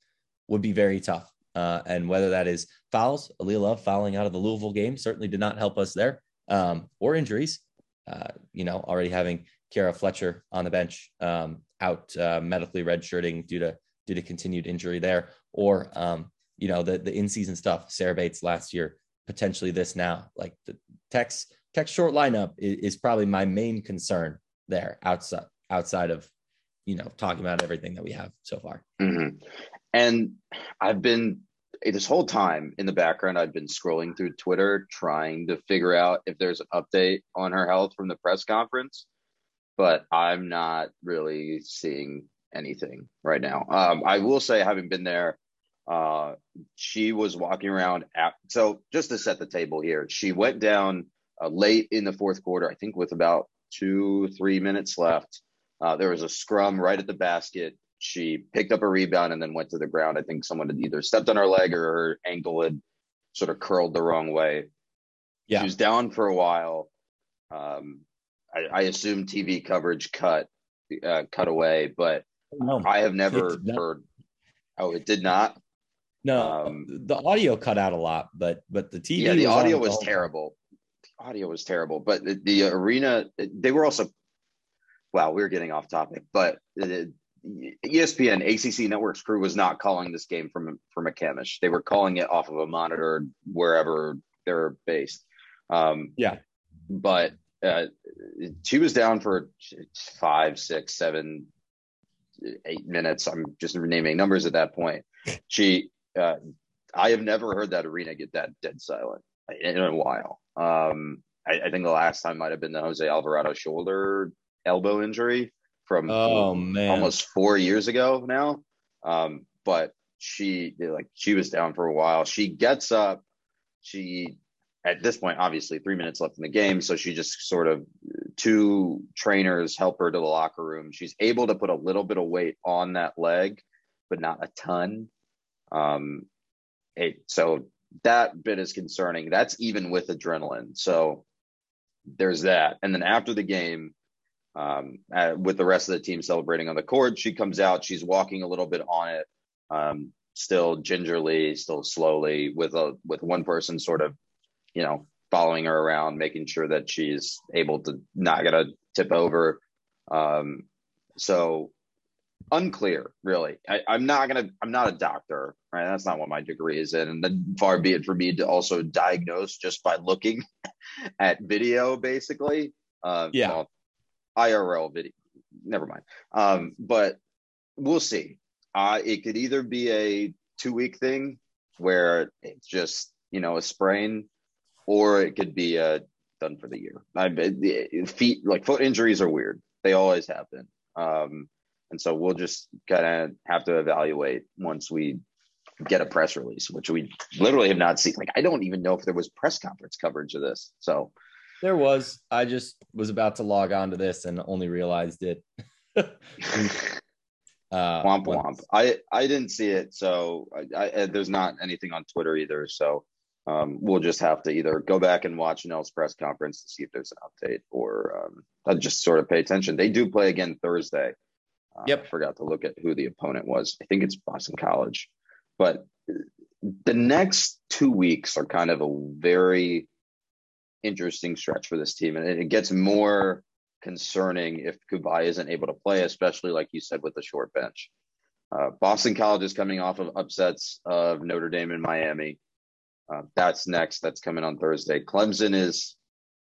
would be very tough. Uh, and whether that is fouls, Eylia fouling out of the Louisville game certainly did not help us there, um, or injuries. Uh, you know, already having Kierra Fletcher on the bench um, out uh, medically redshirting due to due to continued injury there, or um, you know the the in season stuff. Sarah Bates last year, potentially this now. Like the Tech's Tech short lineup is, is probably my main concern there outside outside of you know talking about everything that we have so far. Mm-hmm. And I've been this whole time in the background. I've been scrolling through Twitter trying to figure out if there's an update on her health from the press conference, but I'm not really seeing anything right now. Um, I will say, having been there uh, she was walking around. At, so just to set the table here, she went down uh, late in the fourth quarter, I think with about two, three minutes left. Uh, there was a scrum right at the basket. She picked up a rebound and then went to the ground. I think someone had either stepped on her leg or her ankle had sort of curled the wrong way. Yeah. She was down for a while. Um, I, I assume TV coverage cut uh, cut away, but no, I have never heard. Oh, it did not. No, um, the audio cut out a lot, but but the TV. Yeah, the was audio was terrible. The audio was terrible, but the, the, arena they were also. Wow, we are getting off topic, but the, ESPN ACC Network's crew was not calling this game from from a McCamish. They were calling it off of a monitor wherever they're based. Um, yeah, but uh, she was down for five, six, seven, eight minutes. I'm just naming numbers at that point. She, uh, I have never heard that arena get that dead silent in a while. Um, I, I think the last time might have been the Jose Alvarado shoulder elbow injury from oh man almost four years ago now. Um, but she like she was down for a while. She gets up, she at this point, obviously, three minutes left in the game. So she just sort of two trainers help her to the locker room. She's able to put a little bit of weight on that leg, but not a ton. Um, it, so that bit is concerning. That's even with adrenaline. So there's that. And then after the game, um, uh, with the rest of the team celebrating on the court, she comes out. She's walking a little bit on it, um, still gingerly, still slowly, with a with one person sort of you know, following her around, making sure that she's able to not get a tip over. Um, so unclear, really. I, am not gonna. I'm not a doctor, right? That's not what my degree is in, and then far be it for me to also diagnose just by looking [laughs] at video, basically. Uh, yeah. Well, IRL video. Never mind. Um, but we'll see. Uh, it could either be a two week thing where it's just you know a sprain or it could be uh, done for the year. I, the feet like foot injuries are weird; they always happen. Um, and so we'll just kind of have to evaluate once we get a press release, which we literally have not seen. Like I don't even know if there was press conference coverage of this. So there was. I just was about to log on to this and only realized it. [laughs] uh, womp womp. I I didn't see it, so I, I, there's not anything on Twitter either. So um, we'll just have to either go back and watch Nell's press conference to see if there's an update or um, just sort of pay attention. They do play again Thursday. Uh, yep. I forgot to look at who the opponent was. I think it's Boston College. But the next two weeks are kind of a very interesting stretch for this team. And it gets more concerning if Cubaj isn't able to play, especially like you said with the short bench. Uh, Boston College is coming off of upsets of Notre Dame and Miami. Uh, that's next. That's coming on Thursday. Clemson is,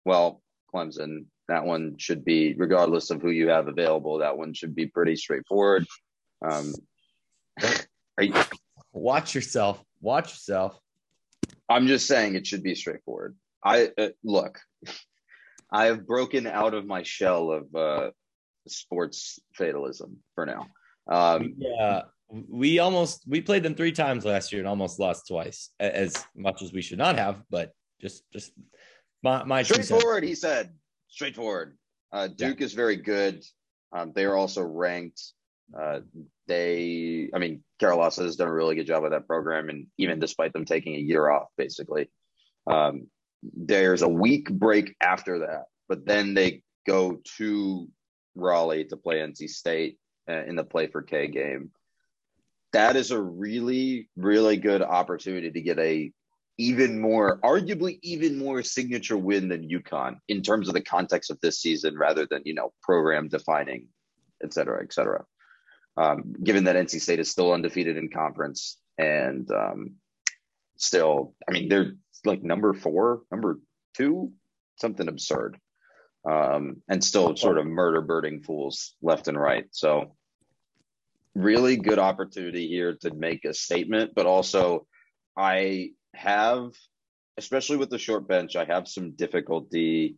well, Clemson. That one should be, regardless of who you have available, that one should be pretty straightforward. Um, [laughs] you, Watch yourself. Watch yourself. I'm just saying it should be straightforward. I uh, look. [laughs] I have broken out of my shell of uh, sports fatalism for now. Um, yeah, we almost we played them three times last year and almost lost twice, as much as we should not have. But just just my my straightforward. He said straightforward. Uh, Duke yeah. is very good. Um, they are also ranked. Uh, they, I mean, Kara has done a really good job with that program, and even despite them taking a year off, basically, um, there's a week break after that, but then they go to Raleigh to play NC State uh, in the play for K game that is a really, really good opportunity to get a even more, arguably even more signature win than UConn in terms of the context of this season, rather than you know program defining, et cetera, et cetera. Um, given that NC State is still undefeated in conference and um, still, I mean, they're like number four, number two, something absurd, um, and still sort of murder birding fools left and right. So really good opportunity here to make a statement, but also I have, especially with the short bench, I have some difficulty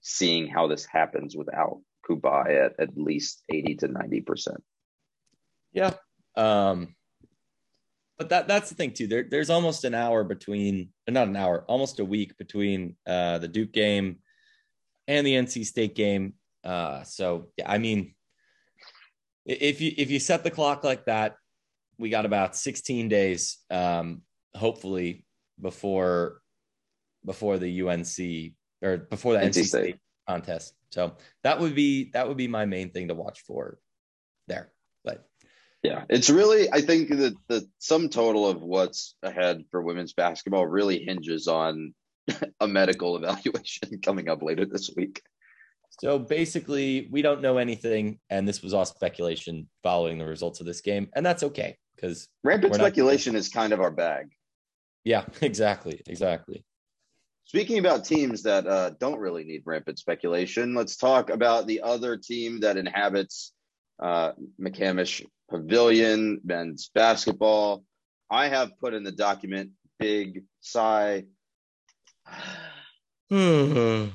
seeing how this happens without Cubaj at at least 80 to 90%. Yeah. Um, but that that's the thing too. There, there's almost an hour between, not an hour, almost a week between uh, the Duke game and the NC State game. Uh, so yeah, I mean, if you if you set the clock like that, we got about 16 days, um, hopefully, before before the UNC or before the NC, State. State contest. So that would be that would be my main thing to watch for there. But yeah, it's really I think that the sum total of what's ahead for women's basketball really hinges on [laughs] a medical [laughs] evaluation coming up later this week. So basically, we don't know anything, and this was all speculation following the results of this game, and that's okay because rampant speculation not- is kind of our bag. Yeah, [laughs] exactly, exactly. Speaking about teams that uh, don't really need rampant speculation, let's talk about the other team that inhabits uh, McCamish Pavilion, men's basketball. I have put in the document big sigh. Every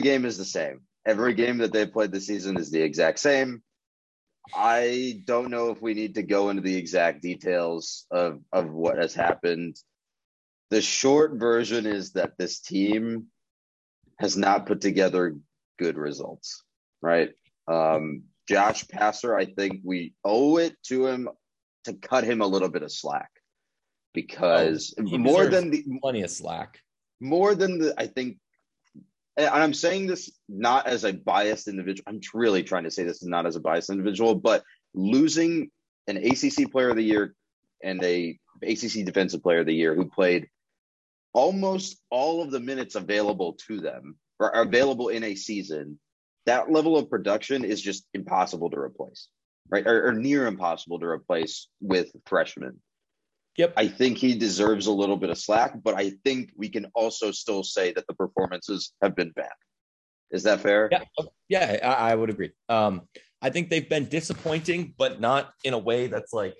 game is the same. Every game that they played this season is the exact same. I don't know if we need to go into the exact details of, of what has happened. The short version is that this team has not put together good results, right? Um, Josh Pastner, I think we owe it to him to cut him a little bit of slack because oh, more than the plenty of slack, more than the I think, and I'm saying this not as a biased individual. I'm really trying to say this is not as a biased individual, but losing an ACC Player of the Year and a ACC Defensive Player of the Year who played almost all of the minutes available to them or available in a season, that level of production is just impossible to replace, right? Or, or near impossible to replace with freshmen. Yep. I think he deserves a little bit of slack, but I think we can also still say that the performances have been bad. Is that fair? Yeah, yeah, I, I would agree. Um, I think they've been disappointing, but not in a way that's like,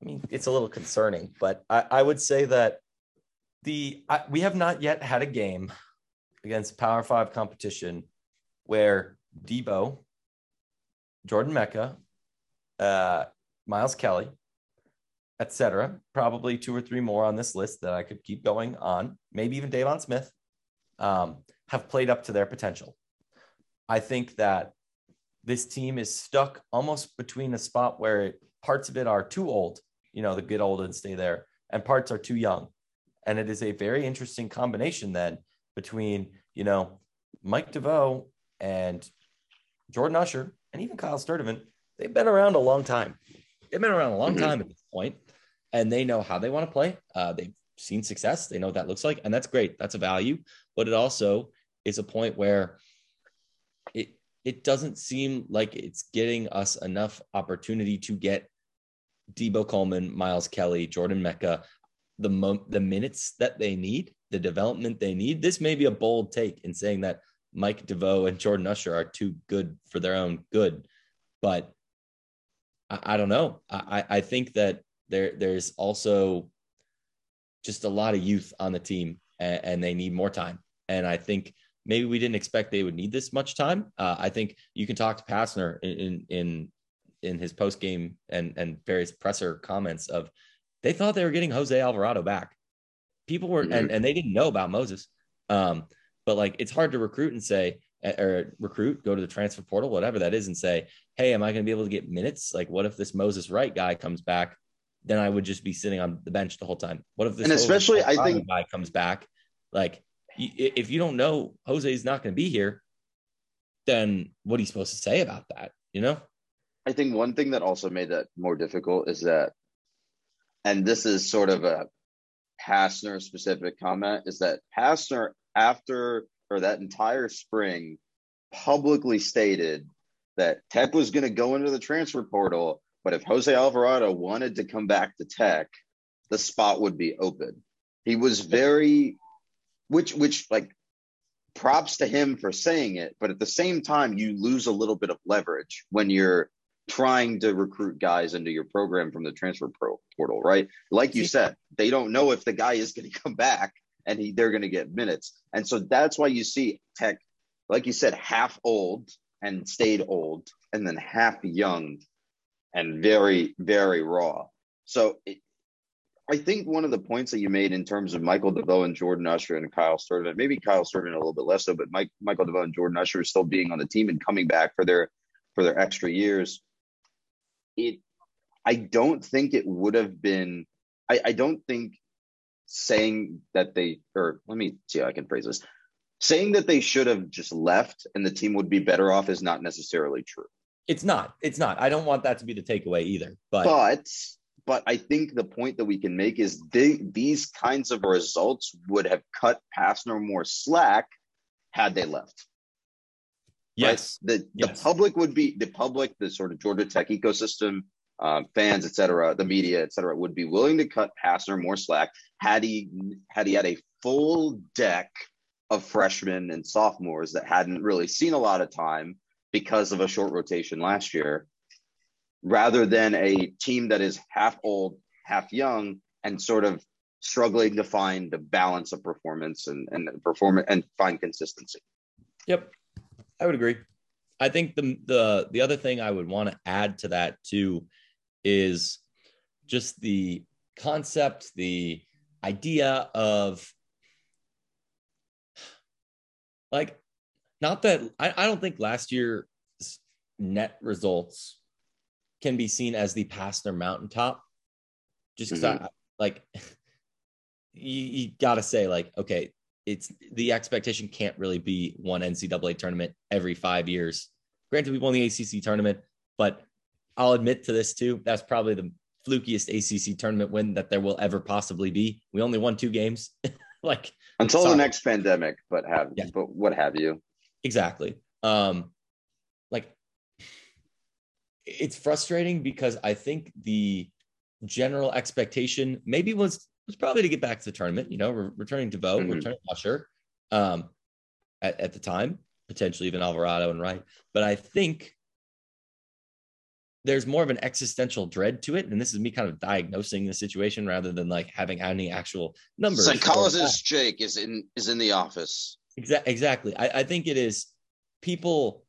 I mean, it's a little concerning. But I, I would say that the I, we have not yet had a game against Power Five competition where Deebo, Jordan Meka, uh, Miles Kelly, etc., probably two or three more on this list that I could keep going on, maybe even Deivon Smith, um, have played up to their potential. I think that this team is stuck almost between a spot where parts of it are too old, you know, the get old and stay there, and parts are too young. And it is a very interesting combination then between, you know, Mike DeVoe and Jordan Usher and even Kyle Sturdivant. They've been around a long time. They've been around a long mm-hmm. time at this point, and they know how they want to play. Uh, they've seen success. They know what that looks like, and that's great. That's a value. But it also is a point where it it doesn't seem like it's getting us enough opportunity to get Deebo Coleman, Miles Kelly, Jordan Meka, the mo- the minutes that they need, the development they need. This may be a bold take in saying that Mike DeVoe and Jordan Usher are too good for their own good, but I, I don't know. I, I think that there there's also just a lot of youth on the team, and, and they need more time. And I think maybe we didn't expect they would need this much time. Uh, I think you can talk to Pastner in in in his post game and and various presser comments of they thought they were getting Jose Alvarado back. People were, mm-hmm. and, and they didn't know about Moses. Um, but like, it's hard to recruit and say, eh, or recruit, go to the transfer portal, whatever that is, and say, hey, am I going to be able to get minutes? Like, what if this Moses Wright guy comes back? Then I would just be sitting on the bench the whole time. What if this and especially I think guy comes back? Like, if you don't know Jose is not going to be here, then what are you supposed to say about that? You know? I think one thing that also made that more difficult is that and this is sort of a Pastner specific comment, is that Pastner, after or that entire spring, publicly stated that Tech was going to go into the transfer portal, but if Jose Alvarado wanted to come back to Tech, the spot would be open. He was very, which, which like, props to him for saying it, but at the same time, you lose a little bit of leverage when you're trying to recruit guys into your program from the transfer pro portal, right? Like you said, they don't know if the guy is going to come back and he, they're going to get minutes. And so that's why you see Tech, like you said, half old and stayed old, and then half young and very, very raw. So it, I think one of the points that you made in terms of Michael DeVoe and Jordan Usher and Kyle Sturman, maybe Kyle Sturman a little bit less so, but Mike, Michael DeVoe and Jordan Usher still being on the team and coming back for their for their extra years it I don't think it would have been I, I don't think saying that they, or let me see how I can phrase this. Saying that they should have just left and the team would be better off is not necessarily true. It's not. It's not. I don't want that to be the takeaway either. But but but I think the point that we can make is they, these kinds of results would have cut Pastner more slack had they left. Yes. Right? The yes. the public would be the public, the sort of Georgia Tech ecosystem, um, fans, et cetera, the media, et cetera, would be willing to cut Pastner more slack had he had he had a full deck of freshmen and sophomores that hadn't really seen a lot of time because of a short rotation last year, rather than a team that is half old, half young, and sort of struggling to find the balance of performance and and performance and find consistency. Yep, I would agree. I think the the the other thing I would want to add to that too is just the concept, the idea of like not that I, I don't think last year's net results can be seen as the Pastner mountaintop. Just because mm-hmm. I like you, you gotta say, like, okay, it's the expectation can't really be one NCAA tournament every five years. Granted, we won the ACC tournament, but I'll admit to this too. That's probably the flukiest ACC tournament win that there will ever possibly be. We only won two games. [laughs] like until sorry. the next pandemic, but have yeah. but what have you? Exactly. Um, like it's frustrating because I think the general expectation maybe was was probably to get back to the tournament. You know, re- returning to vote, mm-hmm. returning Usher, um, at, at the time, potentially even Alvarado and Wright. But I think there's more of an existential dread to it. And this is me kind of diagnosing the situation rather than like having any actual numbers. Psychologist Jake is in is in the office. Exactly. Exactly. I, I think it is people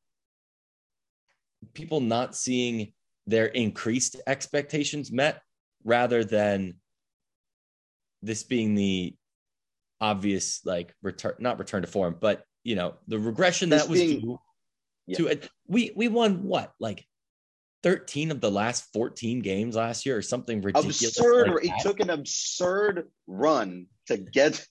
people not seeing their increased expectations met rather than this being the obvious like return not return to form but you know the regression this that was being, due yeah. to it we we won what like 13 of the last 14 games last year or something ridiculous. Absurd. Like it took an absurd run to get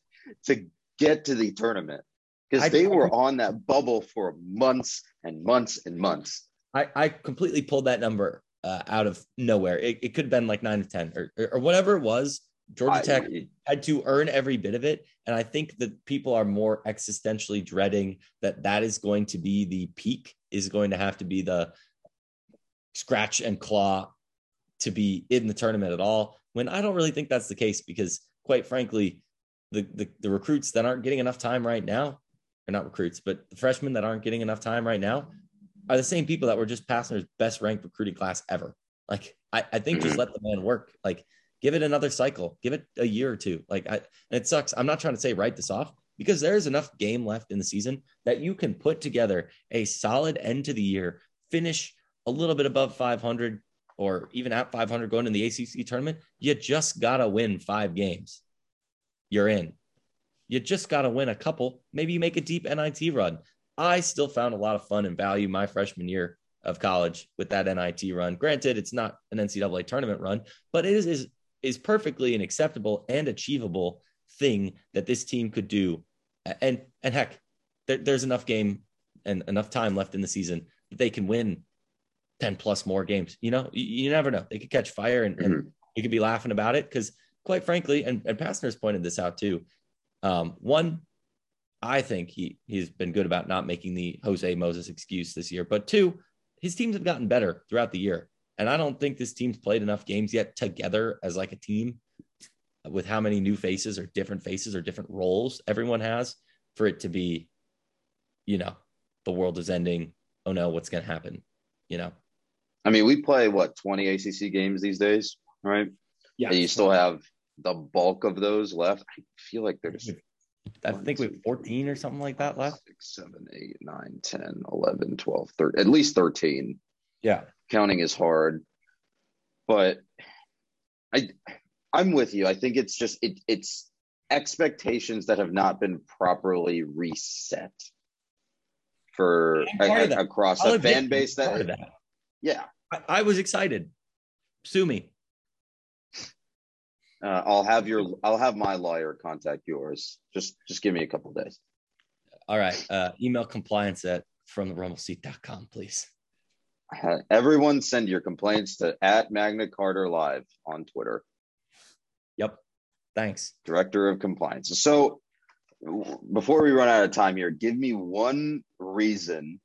to get to the tournament because they were on that bubble for months and months and months. I, I completely pulled that number uh, out of nowhere. It, it could have been like nine to 10 or, or whatever it was. Georgia Tech I, had to earn every bit of it. And I think that people are more existentially dreading that that is going to be the peak, is going to have to be the scratch and claw to be in the tournament at all. When I don't really think that's the case because, quite frankly, the, the, the recruits that aren't getting enough time right now, are not recruits, but the freshmen that aren't getting enough time right now are the same people that were just Pastner's best ranked recruiting class ever. Like, I, I think just mm-hmm. let the man work. Like, give it another cycle, give it a year or two. Like, I, and it sucks. I'm not trying to say write this off because there's enough game left in the season that you can put together a solid end to the year, finish a little bit above 500 or even at 500 going in the ACC tournament, you just got to win five games. You're in. You just got to win a couple. Maybe you make a deep NIT run. I still found a lot of fun and value my freshman year of college with that NIT run. Granted, it's not an NCAA tournament run, but it is, is, is perfectly an acceptable and achievable thing that this team could do. And, and heck, there, there's enough game and enough time left in the season that they can win 10 plus more games. You know, you, you never know. They could catch fire and, mm-hmm. and you could be laughing about it because, quite frankly, and, and Pastner's pointed this out too. Um, one, I think he he's been good about not making the Jose Moses excuse this year. But two, his teams have gotten better throughout the year. And I don't think this team's played enough games yet together as like a team with how many new faces or different faces or different roles everyone has for it to be, you know, the world is ending. Oh no, what's going to happen? You know, I mean, we play what 20 ACC games these days, right? Yeah. And you still have the bulk of those left. I feel like there's I think we have 14 or something like that left. 6, 7, 8, 9, 10, 11, 12, 13, at least 13. Yeah. Counting is hard. But I I'm with you. I think it's just it it's expectations that have not been properly reset for a, across a fan base that, that, yeah I, I was excited. Sue me. Uh, I'll have your I'll have my lawyer contact yours. Just just give me a couple days. All right. Uh, email compliance at from the rumbleseat.com, please. Everyone send your complaints to at Magna Carter Live on Twitter. Yep. Thanks. Director of Compliance. So before we run out of time here, give me one reason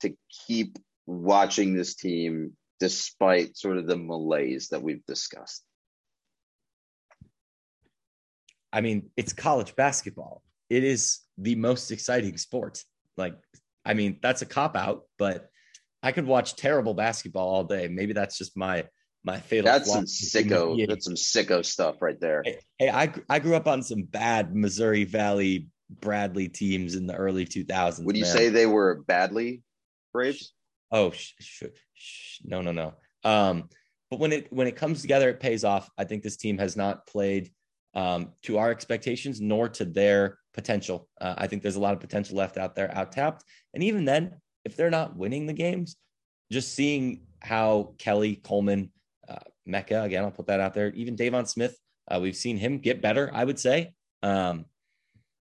to keep watching this team despite sort of the malaise that we've discussed. I mean, it's college basketball. It is the most exciting sport. Like, I mean, that's a cop out, but I could watch terrible basketball all day. Maybe that's just my my fatal. That's some sicko. That's some sicko stuff right there. Hey, hey, I I grew up on some bad Missouri Valley Bradley teams in the early 2000s. Would you man. say they were badly Braves? Oh, sh- sh- sh- no, no, no. Um, but when it when it comes together, it pays off. I think this team has not played um, to our expectations nor to their potential. Uh, I think there's a lot of potential left out there, out tapped. And even then, if they're not winning the games, just seeing how Kelly Coleman, uh, Meka again, I'll put that out there. Even Deivon Smith, uh, we've seen him get better. I would say, um,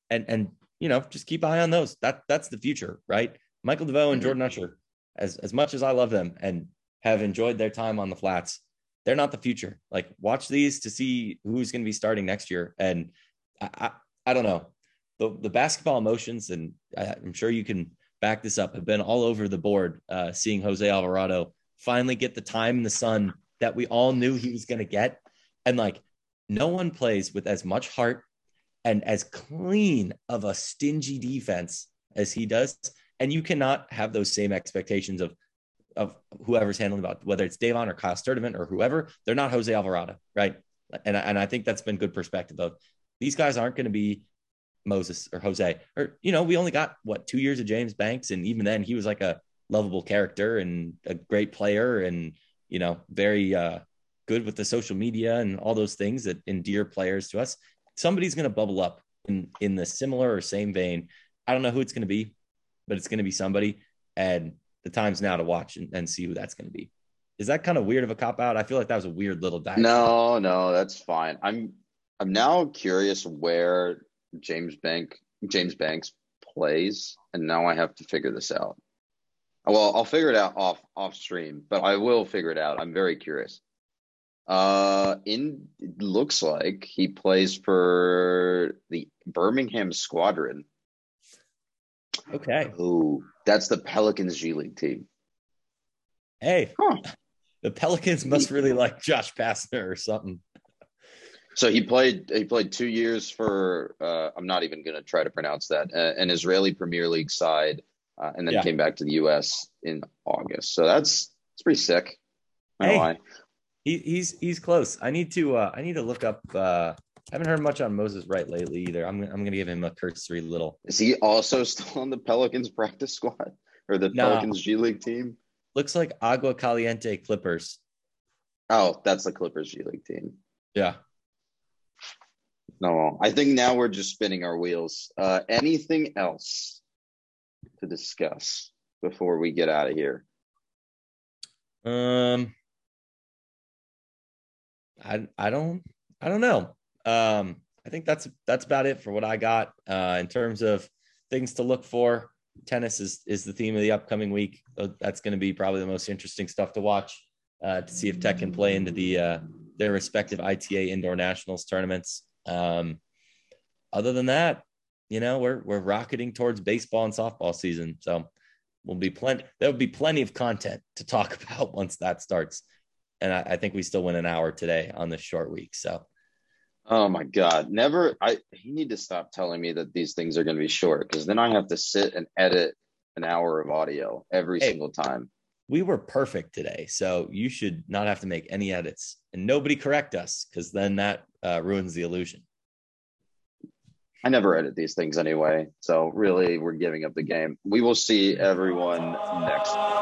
and and you know, just keep an eye on those. That that's the future, right? Michael DeVoe and mm-hmm. Jordan Usher, as as much as I love them and have enjoyed their time on the flats, they're not the future. Like watch these to see who's going to be starting next year. And I, I, I, don't know the, the basketball emotions, and I, am sure you can back this up, have been all over the board, uh, seeing Jose Alvarado finally get the time in the sun that we all knew he was going to get. And like, no one plays with as much heart and as clean of a stingy defense as he does. And you cannot have those same expectations of of whoever's handling about whether it's Deivon or Kyle Sturdivant or whoever, they're not Jose Alvarado, right? And and I think that's been good perspective of these guys aren't going to be Moses or Jose or you know we only got what two years of James Banks and even then he was like a lovable character and a great player and you know very uh, good with the social media and all those things that endear players to us. Somebody's going to bubble up in in the similar or same vein. I don't know who it's going to be, but it's going to be somebody and the time's now to watch and, and see who that's going to be. Is that kind of weird of a cop out? I feel like that was a weird little dive. No, no, that's fine. I'm I'm now curious where James Bank James Banks plays, and now I have to figure this out. Well, I'll figure it out off off stream, but I will figure it out. I'm very curious. Uh, in it looks like he plays for the Birmingham Squadron. Okay. Oh, that's the Pelicans G League team. Hey, huh. the Pelicans must really like Josh Pastner or something. So he played. He played two years for. Uh, I'm not even going to try to pronounce that. Uh, an Israeli Premier League side, uh, and then yeah. came back to the U.S. in August. So that's it's pretty sick. Hey, he, he's he's close. I need to. Uh, I need to look up. I haven't heard much on Moses Wright lately either. I'm I'm gonna give him a cursory little. Is he also still on the Pelicans practice squad [laughs] or the. Pelicans G League team? Looks like Agua Caliente Clippers. Oh, that's the Clippers G League team. Yeah. No, I think now we're just spinning our wheels. Uh, anything else to discuss before we get out of here? Um, I I don't I don't know um, I think that's that's about it for what I got uh, in terms of things to look for. Tennis is is the theme of the upcoming week. That's going to be probably the most interesting stuff to watch uh, to see if Tech can play into the uh, their respective ITA indoor nationals tournaments. Um, other than that, you know, we're we're rocketing towards baseball and softball season, so we'll be plenty. There will be plenty of content to talk [laughs] about once that starts. And I, I think we still win an hour today on this short week. So Oh my God. Never. I, you need to stop telling me that these things are going to be short because then I have to sit and edit an hour of audio every hey, single time. We were perfect today. So you should not have to make any edits and nobody correct us because then that uh, ruins the illusion. I never edit these things anyway. So really, we're giving up the game. We will see everyone next.